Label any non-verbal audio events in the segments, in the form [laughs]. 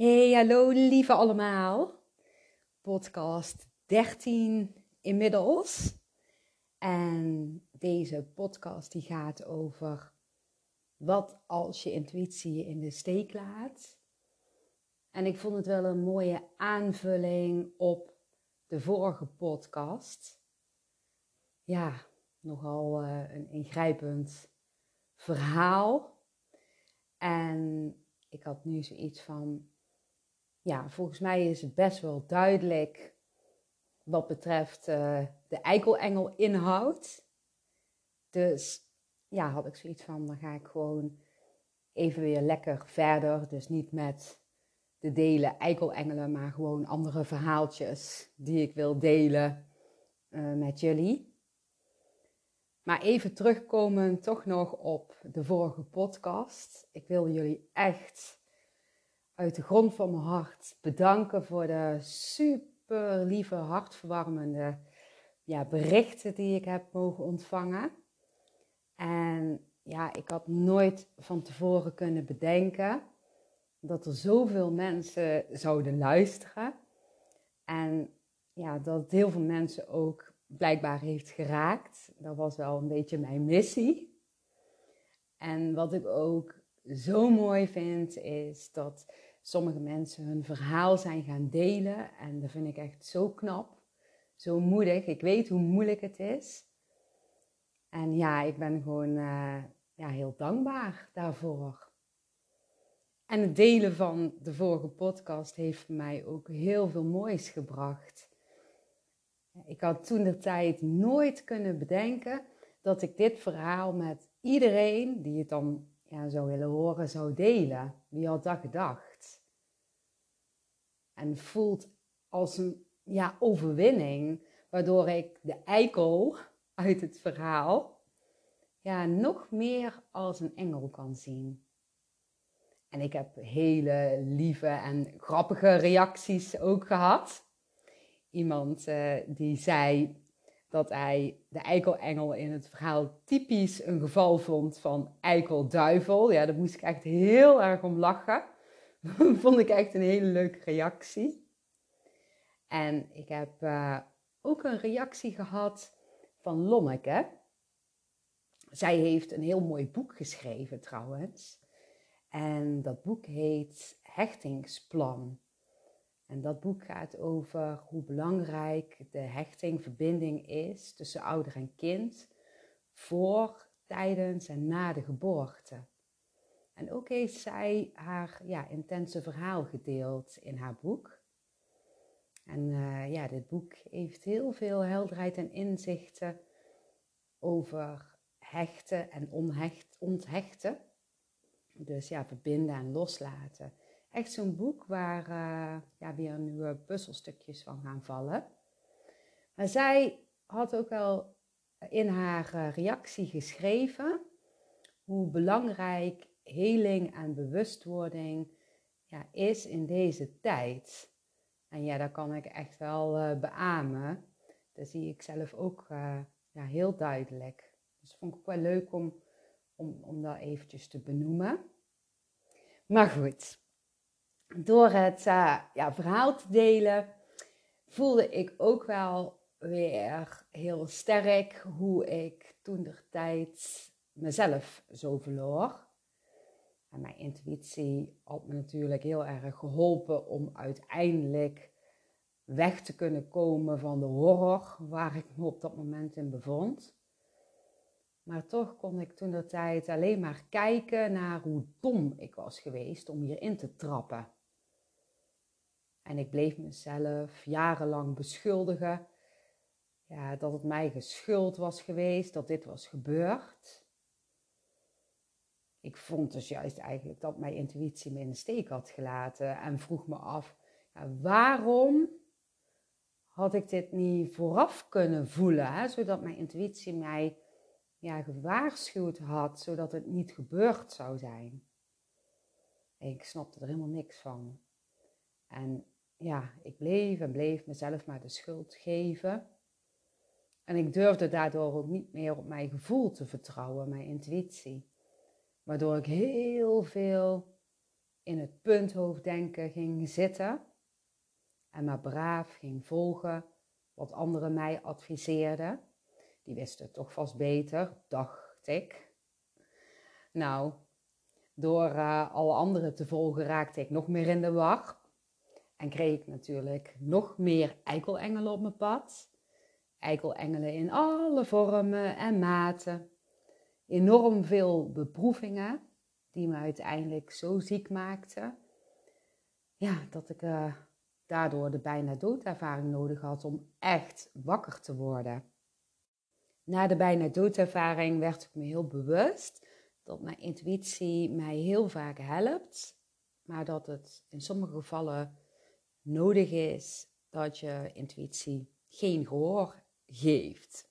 Hey, hallo lieve allemaal. Podcast 13 inmiddels. En deze podcast die gaat over wat als je intuïtie je in de steek laat. En ik vond het wel een mooie aanvulling op de vorige podcast. Ja, nogal uh, een ingrijpend verhaal. En ik had nu zoiets van, ja, volgens mij is het best wel duidelijk wat betreft uh, de eikelengel inhoud. Dus ja, had ik zoiets van, dan ga ik gewoon even weer lekker verder. Dus niet met de delen eikelengelen, maar gewoon andere verhaaltjes die ik wil delen uh, met jullie. Maar even terugkomen toch nog op de vorige podcast. Ik wil jullie echt uit de grond van mijn hart bedanken voor de super lieve, hartverwarmende ja, berichten die ik heb mogen ontvangen. En ja, ik had nooit van tevoren kunnen bedenken dat er zoveel mensen zouden luisteren. En ja, dat het heel veel mensen ook blijkbaar heeft geraakt. Dat was wel een beetje mijn missie. En wat ik ook zo mooi vind, is dat sommige mensen hun verhaal zijn gaan delen. En dat vind ik echt zo knap, zo moedig. Ik weet hoe moeilijk het is. En ja, ik ben gewoon uh, ja, heel dankbaar daarvoor. En het delen van de vorige podcast heeft mij ook heel veel moois gebracht. Ik had toen de tijd nooit kunnen bedenken dat ik dit verhaal met iedereen die het dan ja, zou willen horen zou delen. Wie had dat gedacht? En voelt als een ja, overwinning, waardoor ik de eikel uit het verhaal ja, nog meer als een engel kan zien. En ik heb hele lieve en grappige reacties ook gehad. Iemand uh, die zei dat hij de eikelengel in het verhaal typisch een geval vond van eikelduivel. Ja, daar moest ik echt heel erg om lachen. [laughs] vond ik echt een hele leuke reactie. En ik heb uh, ook een reactie gehad van Lonneke. Zij heeft een heel mooi boek geschreven trouwens. En dat boek heet Hechtingsplan. En dat boek gaat over hoe belangrijk de hechting, verbinding is tussen ouder en kind voor, tijdens en na de geboorte. En ook heeft zij haar ja, intense verhaal gedeeld in haar boek. En uh, ja, dit boek heeft heel veel helderheid en inzichten over hechten en onhecht, onthechten. Dus ja, verbinden en loslaten. Echt zo'n boek waar uh, ja, weer nieuwe puzzelstukjes van gaan vallen. Maar zij had ook al in haar uh, reactie geschreven hoe belangrijk heling en bewustwording ja, is in deze tijd. En ja, dat kan ik echt wel uh, beamen. Dat zie ik zelf ook ja, heel duidelijk. Dus vond ik wel leuk om, om, om dat eventjes te benoemen. Maar goed, door het uh, ja, verhaal te delen, voelde ik ook wel weer heel sterk hoe ik toen de tijd mezelf zo verloor. En mijn intuïtie had me natuurlijk heel erg geholpen om uiteindelijk weg te kunnen komen van de horror waar ik me op dat moment in bevond. Maar toch kon ik toen de tijd alleen maar kijken naar hoe dom ik was geweest om hierin te trappen. En ik bleef mezelf jarenlang beschuldigen ja, dat het mij geschuld was geweest dat dit was gebeurd. Ik vond dus juist eigenlijk dat mijn intuïtie me in de steek had gelaten en vroeg me af, ja, waarom had ik dit niet vooraf kunnen voelen, hè, zodat mijn intuïtie mij ja, gewaarschuwd had, zodat het niet gebeurd zou zijn. ik snapte er helemaal niks van. En ja, ik bleef en bleef mezelf maar de schuld geven. En ik durfde daardoor ook niet meer op mijn gevoel te vertrouwen, mijn intuïtie. Waardoor ik heel veel in het punthoofddenken ging zitten en maar braaf ging volgen wat anderen mij adviseerden. Die wisten toch vast beter, dacht ik. Nou, door uh, alle anderen te volgen raakte ik nog meer in de war. En kreeg ik natuurlijk nog meer eikelengelen op mijn pad. Eikelengelen in alle vormen en maten. Enorm veel beproevingen die me uiteindelijk zo ziek maakten. Ja, dat ik uh, daardoor de bijna doodervaring nodig had om echt wakker te worden. Na de bijna doodervaring werd ik me heel bewust dat mijn intuïtie mij heel vaak helpt, maar dat het in sommige gevallen nodig is dat je intuïtie geen gehoor geeft.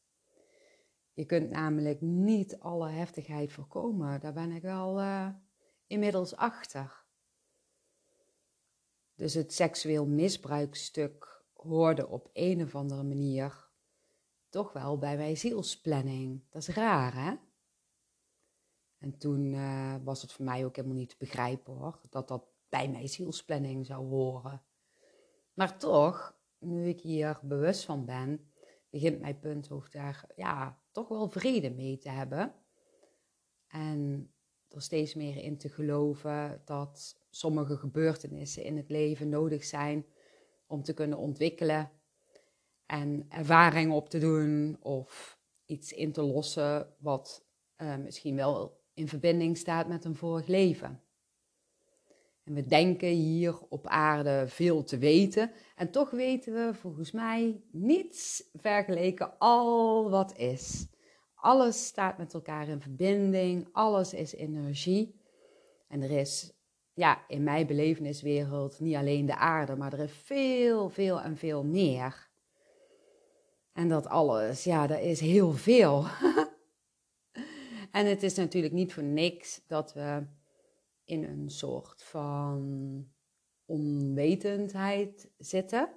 Je kunt namelijk niet alle heftigheid voorkomen. Daar ben ik wel uh, inmiddels achter. Dus het seksueel misbruikstuk hoorde op een of andere manier toch wel bij mijn zielsplanning. Dat is raar, hè? En toen uh, was het voor mij ook helemaal niet te begrijpen hoor, dat dat bij mijn zielsplanning zou horen. Maar toch, nu ik hier bewust van ben, begint mijn punthoofd daar ja, toch wel vrede mee te hebben. En er steeds meer in te geloven dat sommige gebeurtenissen in het leven nodig zijn om te kunnen ontwikkelen en ervaring op te doen of iets in te lossen wat uh, misschien wel in verbinding staat met een vorig leven. En we denken hier op aarde veel te weten. En toch weten we volgens mij niets vergeleken al wat is. Alles staat met elkaar in verbinding. Alles is energie. En er is ja, in mijn beleveniswereld niet alleen de aarde, maar er is veel, veel en veel meer. En dat alles, ja, dat is heel veel. [laughs] en het is natuurlijk niet voor niks dat we in een soort van onwetendheid zitten.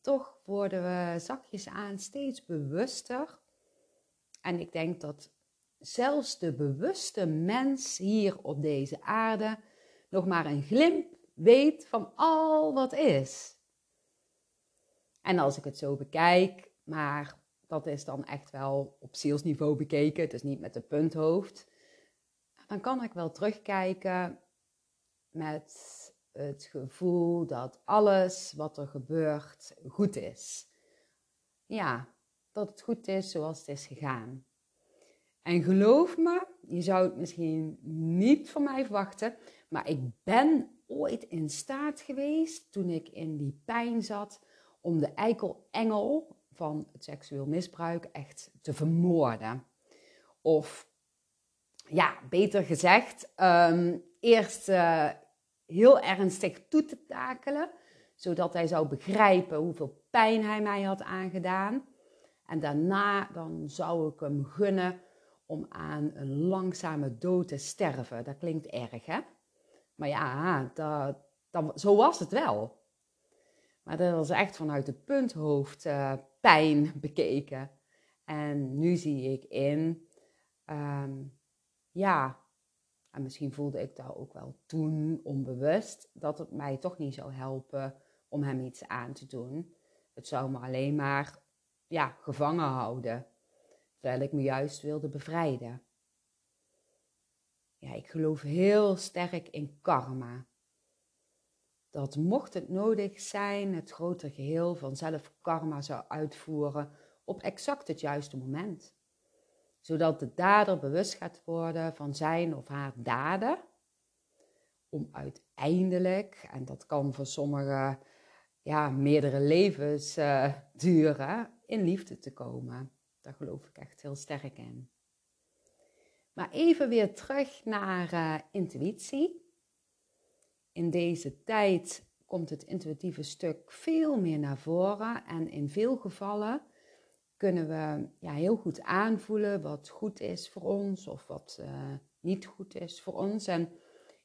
Toch worden we zakjes aan steeds bewuster. En ik denk dat zelfs de bewuste mens hier op deze aarde nog maar een glimp weet van al wat is. En als ik het zo bekijk, maar dat is dan echt wel op zielsniveau bekeken, is niet met de punthoofd, dan kan ik wel terugkijken met het gevoel dat alles wat er gebeurt goed is. Ja, dat het goed is zoals het is gegaan. En geloof me, je zou het misschien niet van mij verwachten, maar ik ben ooit in staat geweest toen ik in die pijn zat om de eikelengel van het seksueel misbruik echt te vermoorden. Of ja, beter gezegd, um, eerst uh, heel ernstig toe te takelen, zodat hij zou begrijpen hoeveel pijn hij mij had aangedaan. En daarna dan zou ik hem gunnen om aan een langzame dood te sterven. Dat klinkt erg, hè? Maar ja, dat, zo was het wel. Maar dat was echt vanuit het punthoofd uh, pijn bekeken. En nu zie ik in, um, ja, en misschien voelde ik dat ook wel toen onbewust, dat het mij toch niet zou helpen om hem iets aan te doen. Het zou me alleen maar ja, gevangen houden, terwijl ik me juist wilde bevrijden. Ja, ik geloof heel sterk in karma dat mocht het nodig zijn, het grote geheel vanzelf karma zou uitvoeren op exact het juiste moment. Zodat de dader bewust gaat worden van zijn of haar daden, om uiteindelijk, en dat kan voor sommigen ja, meerdere levens uh, duren, in liefde te komen. Daar geloof ik echt heel sterk in. Maar even weer terug naar uh, intuïtie in deze tijd komt het intuïtieve stuk veel meer naar voren. En in veel gevallen kunnen we ja, heel goed aanvoelen wat goed is voor ons of wat uh, niet goed is voor ons. En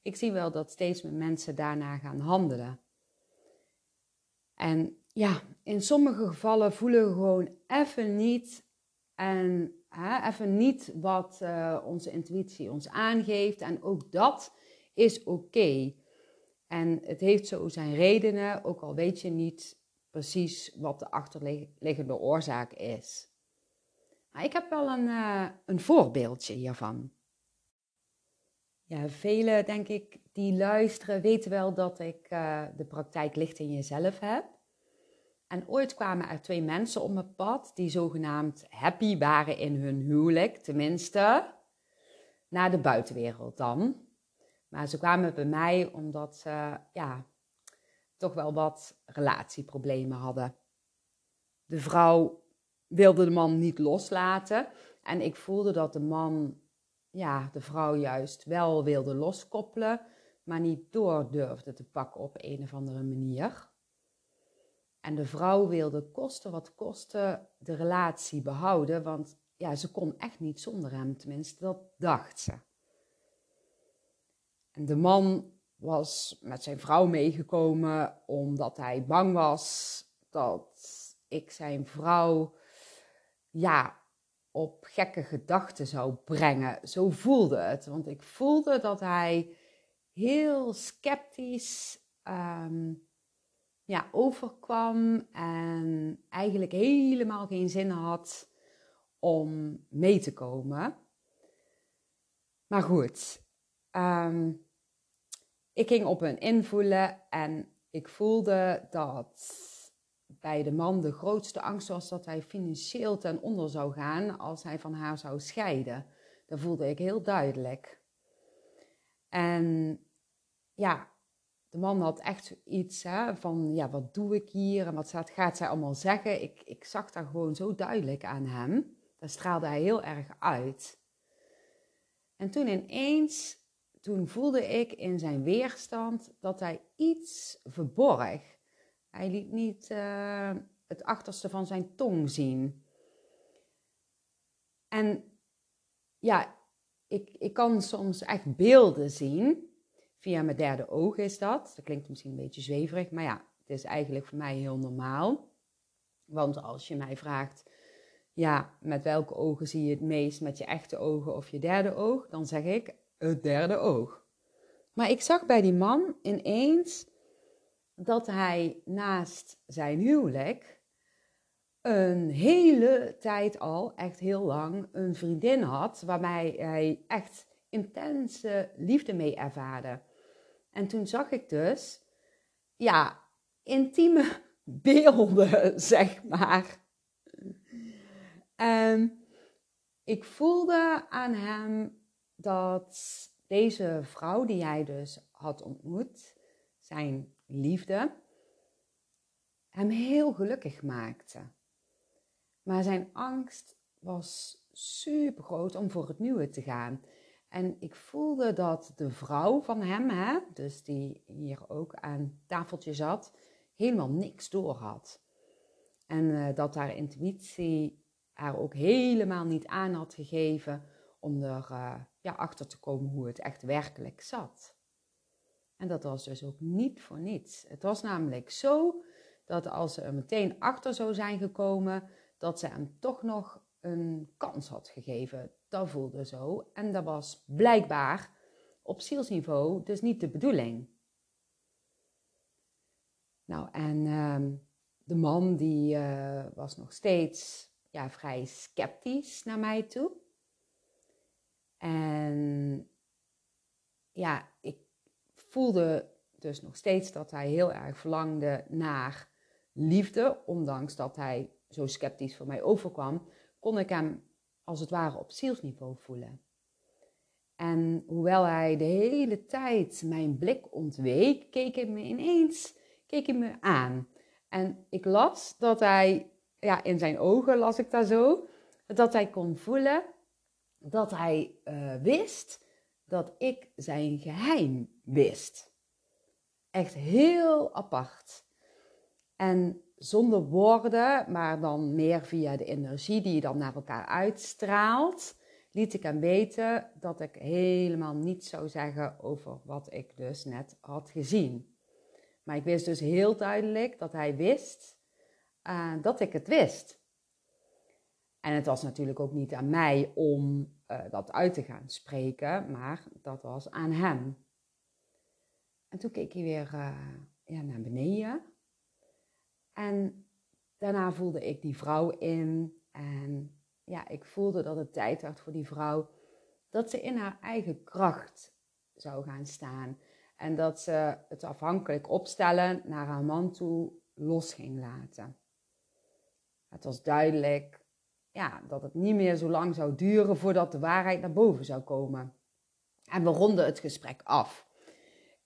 ik zie wel dat steeds meer mensen daarna gaan handelen. En ja, in sommige gevallen voelen we gewoon even niet en hè, even niet wat uh, onze intuïtie ons aangeeft. En ook dat is oké. En het heeft zo zijn redenen, ook al weet je niet precies wat de achterliggende oorzaak is. Ik heb wel een, uh, een voorbeeldje hiervan. Ja, velen, denk ik, die luisteren, weten wel dat ik uh, de praktijk licht in jezelf heb. En ooit kwamen er twee mensen op mijn pad die zogenaamd happy waren in hun huwelijk, tenminste naar de buitenwereld dan. Maar ze kwamen bij mij omdat ze ja, toch wel wat relatieproblemen hadden. De vrouw wilde de man niet loslaten en ik voelde dat de man ja, de vrouw juist wel wilde loskoppelen, maar niet door durfde te pakken op een of andere manier. En de vrouw wilde kosten wat kosten de relatie behouden, want ja, ze kon echt niet zonder hem, tenminste, dat dacht ze. En de man was met zijn vrouw meegekomen omdat hij bang was dat ik zijn vrouw, ja, op gekke gedachten zou brengen. Zo voelde het, want ik voelde dat hij heel sceptisch ehm, ja, overkwam en eigenlijk helemaal geen zin had om mee te komen. Maar goed, ehm, ik ging op hun invoelen en ik voelde dat bij de man de grootste angst was dat hij financieel ten onder zou gaan als hij van haar zou scheiden. Dat voelde ik heel duidelijk. En ja, de man had echt iets hè, van, ja, wat doe ik hier en wat gaat zij allemaal zeggen? Ik, ik zag daar gewoon zo duidelijk aan hem. Daar straalde hij heel erg uit. En toen ineens, toen voelde ik in zijn weerstand dat hij iets verborg. Hij liet niet uh, het achterste van zijn tong zien. En ja, ik, ik kan soms echt beelden zien. Via mijn derde oog is dat. Dat klinkt misschien een beetje zweverig, maar ja, het is eigenlijk voor mij heel normaal. Want als je mij vraagt, ja, met welke ogen zie je het meest? Met je echte ogen of je derde oog? Dan zeg ik het derde oog. Maar ik zag bij die man ineens dat hij naast zijn huwelijk een hele tijd al, echt heel lang, een vriendin had waarmee hij echt intense liefde mee ervaarde. En toen zag ik dus, ja, intieme [laughs] beelden, [laughs] zeg maar. En ik voelde aan hem dat deze vrouw die hij dus had ontmoet, zijn liefde, hem heel gelukkig maakte. Maar zijn angst was super groot om voor het nieuwe te gaan. En ik voelde dat de vrouw van hem, hè, dus die hier ook aan tafeltje zat, helemaal niks door had. En uh, dat haar intuïtie haar ook helemaal niet aan had gegeven om er uh, ja, achter te komen hoe het echt werkelijk zat. En dat was dus ook niet voor niets. Het was namelijk zo dat als ze er meteen achter zou zijn gekomen, dat ze hem toch nog een kans had gegeven. Dat voelde zo. En dat was blijkbaar op zielsniveau dus niet de bedoeling. Nou, en uh, de man die uh, was nog steeds ja, vrij sceptisch naar mij toe. En ja, ik voelde dus nog steeds dat hij heel erg verlangde naar liefde, ondanks dat hij zo sceptisch voor mij overkwam, kon ik hem als het ware op zielsniveau voelen. En hoewel hij de hele tijd mijn blik ontweek, keek hij me ineens keek hij me aan. En ik las dat hij, ja, in zijn ogen las ik dat zo, dat hij kon voelen dat hij uh, wist dat ik zijn geheim wist. Echt heel apart. En zonder woorden, maar dan meer via de energie die je dan naar elkaar uitstraalt, liet ik hem weten dat ik helemaal niets zou zeggen over wat ik dus net had gezien. Maar ik wist dus heel duidelijk dat hij wist uh, dat ik het wist. En het was natuurlijk ook niet aan mij om uh, dat uit te gaan spreken, maar dat was aan hem. En toen keek hij weer uh, ja, naar beneden. En daarna voelde ik die vrouw in. En ja, ik voelde dat het tijd werd voor die vrouw dat ze in haar eigen kracht zou gaan staan. En dat ze het afhankelijk opstellen naar haar man toe los ging laten. Het was duidelijk ja, dat het niet meer zo lang zou duren voordat de waarheid naar boven zou komen. En we ronden het gesprek af.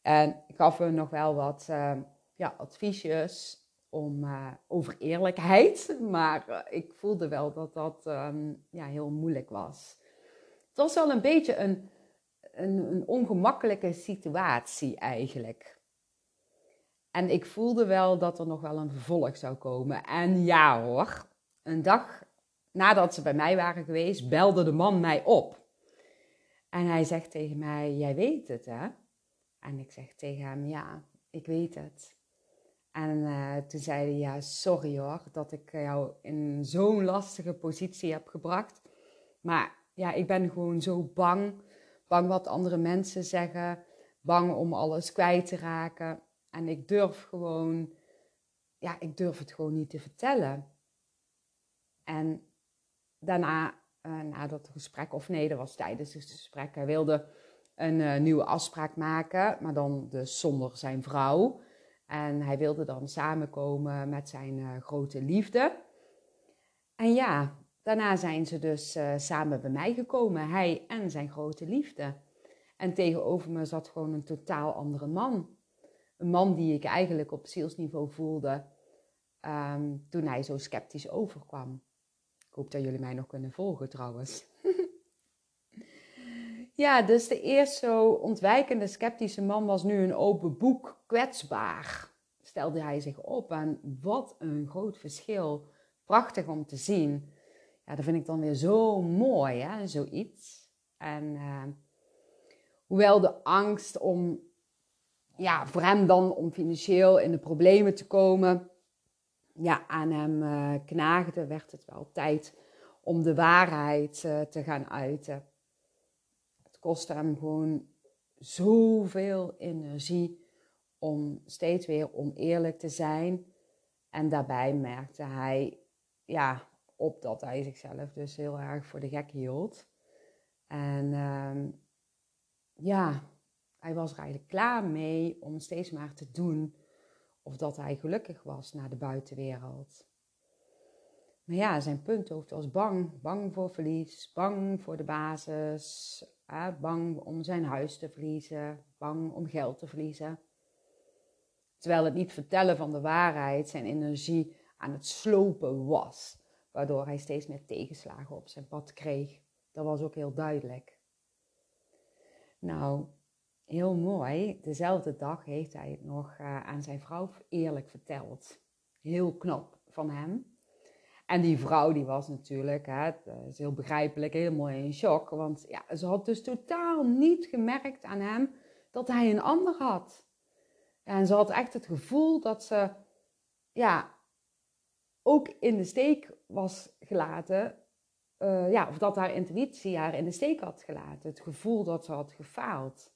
En ik gaf hem nog wel wat uh, ja, adviesjes om, uh, over eerlijkheid. [laughs] Maar uh, ik voelde wel dat dat um, ja, heel moeilijk was. Het was wel een beetje een, een, een ongemakkelijke situatie eigenlijk. En ik voelde wel dat er nog wel een vervolg zou komen. En ja hoor, een dag nadat ze bij mij waren geweest, belde de man mij op. En hij zegt tegen mij: Jij weet het, hè? En ik zeg tegen hem: Ja, ik weet het. En uh, toen zei hij: Ja, sorry hoor, dat ik jou in zo'n lastige positie heb gebracht. Maar ja, ik ben gewoon zo bang. Bang wat andere mensen zeggen. Bang om alles kwijt te raken. En ik durf gewoon, ja, ik durf het gewoon niet te vertellen. En daarna, uh, na dat gesprek, of nee, dat was tijdens het gesprek, hij wilde een uh, nieuwe afspraak maken, maar dan dus zonder zijn vrouw. En hij wilde dan samenkomen met zijn uh, grote liefde. En ja, daarna zijn ze dus samen bij mij gekomen, hij en zijn grote liefde. En tegenover me zat gewoon een totaal andere man. Een man die ik eigenlijk op zielsniveau voelde um, toen hij zo sceptisch overkwam. Ik hoop dat jullie mij nog kunnen volgen trouwens. [laughs] ja, dus de eerst zo ontwijkende, sceptische man was nu een open boek, kwetsbaar. Stelde hij zich op en wat een groot verschil. Prachtig om te zien. Ja, dat vind ik dan weer zo mooi, hè, zoiets. En uh, hoewel de angst om, ja, voor hem dan om financieel in de problemen te komen, ja, aan hem uh, knaagde, werd het wel tijd om de waarheid uh, te gaan uiten. Het kostte hem gewoon zoveel energie om steeds weer oneerlijk te zijn. En daarbij merkte hij ja, op dat hij zichzelf dus heel erg voor de gek hield. En uh, ja, hij was er eigenlijk klaar mee om steeds maar te doen of dat hij gelukkig was naar de buitenwereld. Maar ja, zijn punthoofd was bang. Bang voor verlies, bang voor de basis, bang om zijn huis te verliezen, bang om geld te verliezen. Terwijl het niet vertellen van de waarheid zijn energie aan het slopen was, waardoor hij steeds meer tegenslagen op zijn pad kreeg. Dat was ook heel duidelijk. Nou, heel mooi. Dezelfde dag heeft hij het nog uh, aan zijn vrouw eerlijk verteld. Heel knap van hem. En die vrouw die was natuurlijk, hè, is heel begrijpelijk, helemaal in shock. Want ja, ze had dus totaal niet gemerkt aan hem dat hij een ander had. En ze had echt het gevoel dat ze ja, ook in de steek was gelaten. Uh, ja, of dat haar intuïtie haar in de steek had gelaten. Het gevoel dat ze had gefaald.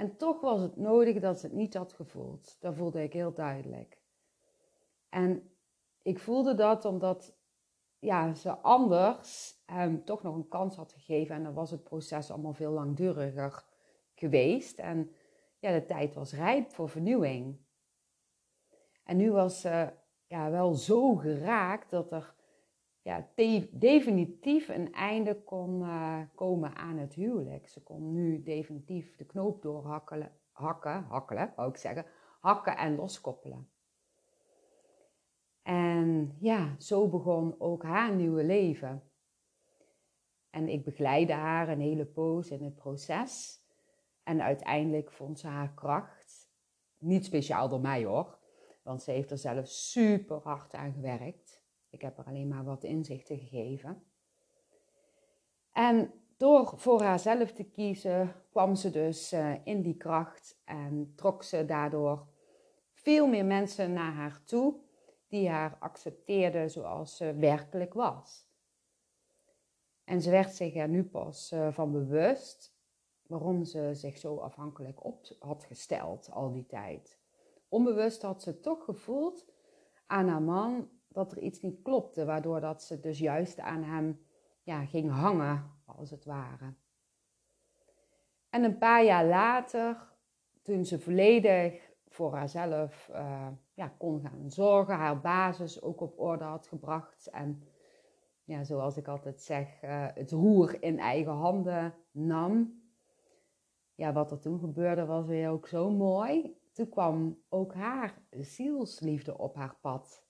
En toch was het nodig dat ze het niet had gevoeld. Dat voelde ik heel duidelijk. En ik voelde dat omdat ja, ze anders hem toch nog een kans had gegeven. En dan was het proces allemaal veel langduriger geweest. En ja, de tijd was rijp voor vernieuwing. En nu was ze ja, wel zo geraakt dat er ja, definitief een einde kon uh, komen aan het huwelijk. Ze kon nu definitief de knoop doorhakken, hakken, hakkelen, wou ik zeggen, hakken en loskoppelen. En ja, zo begon ook haar nieuwe leven. En ik begeleide haar een hele poos in het proces. En uiteindelijk vond ze haar kracht. Niet speciaal door mij hoor, want ze heeft er zelf super hard aan gewerkt. Ik heb er alleen maar wat inzichten gegeven. En door voor haarzelf te kiezen, kwam ze dus uh, in die kracht en trok ze daardoor veel meer mensen naar haar toe die haar accepteerden zoals ze werkelijk was. En ze werd zich er nu pas uh, van bewust waarom ze zich zo afhankelijk op had gesteld al die tijd. Onbewust had ze toch gevoeld aan haar man dat er iets niet klopte, waardoor dat ze dus juist aan hem ja, ging hangen, als het ware. En een paar jaar later, toen ze volledig voor haarzelf uh, ja, kon gaan zorgen, haar basis ook op orde had gebracht en ja, zoals ik altijd zeg, uh, het roer in eigen handen nam. Ja, wat er toen gebeurde was weer ook zo mooi. Toen kwam ook haar zielsliefde op haar pad.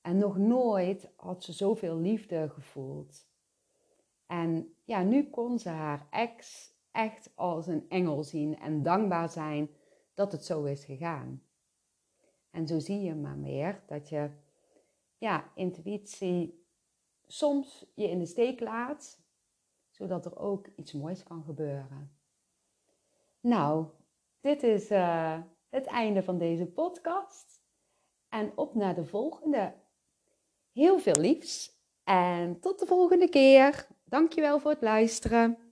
En nog nooit had ze zoveel liefde gevoeld. En ja, nu kon ze haar ex echt als een engel zien en dankbaar zijn dat het zo is gegaan. En zo zie je maar meer dat je, ja, intuïtie soms je in de steek laat, zodat er ook iets moois kan gebeuren. Nou, dit is uh, het einde van deze podcast. En op naar de volgende. Heel veel liefs en tot de volgende keer. Dankjewel voor het luisteren.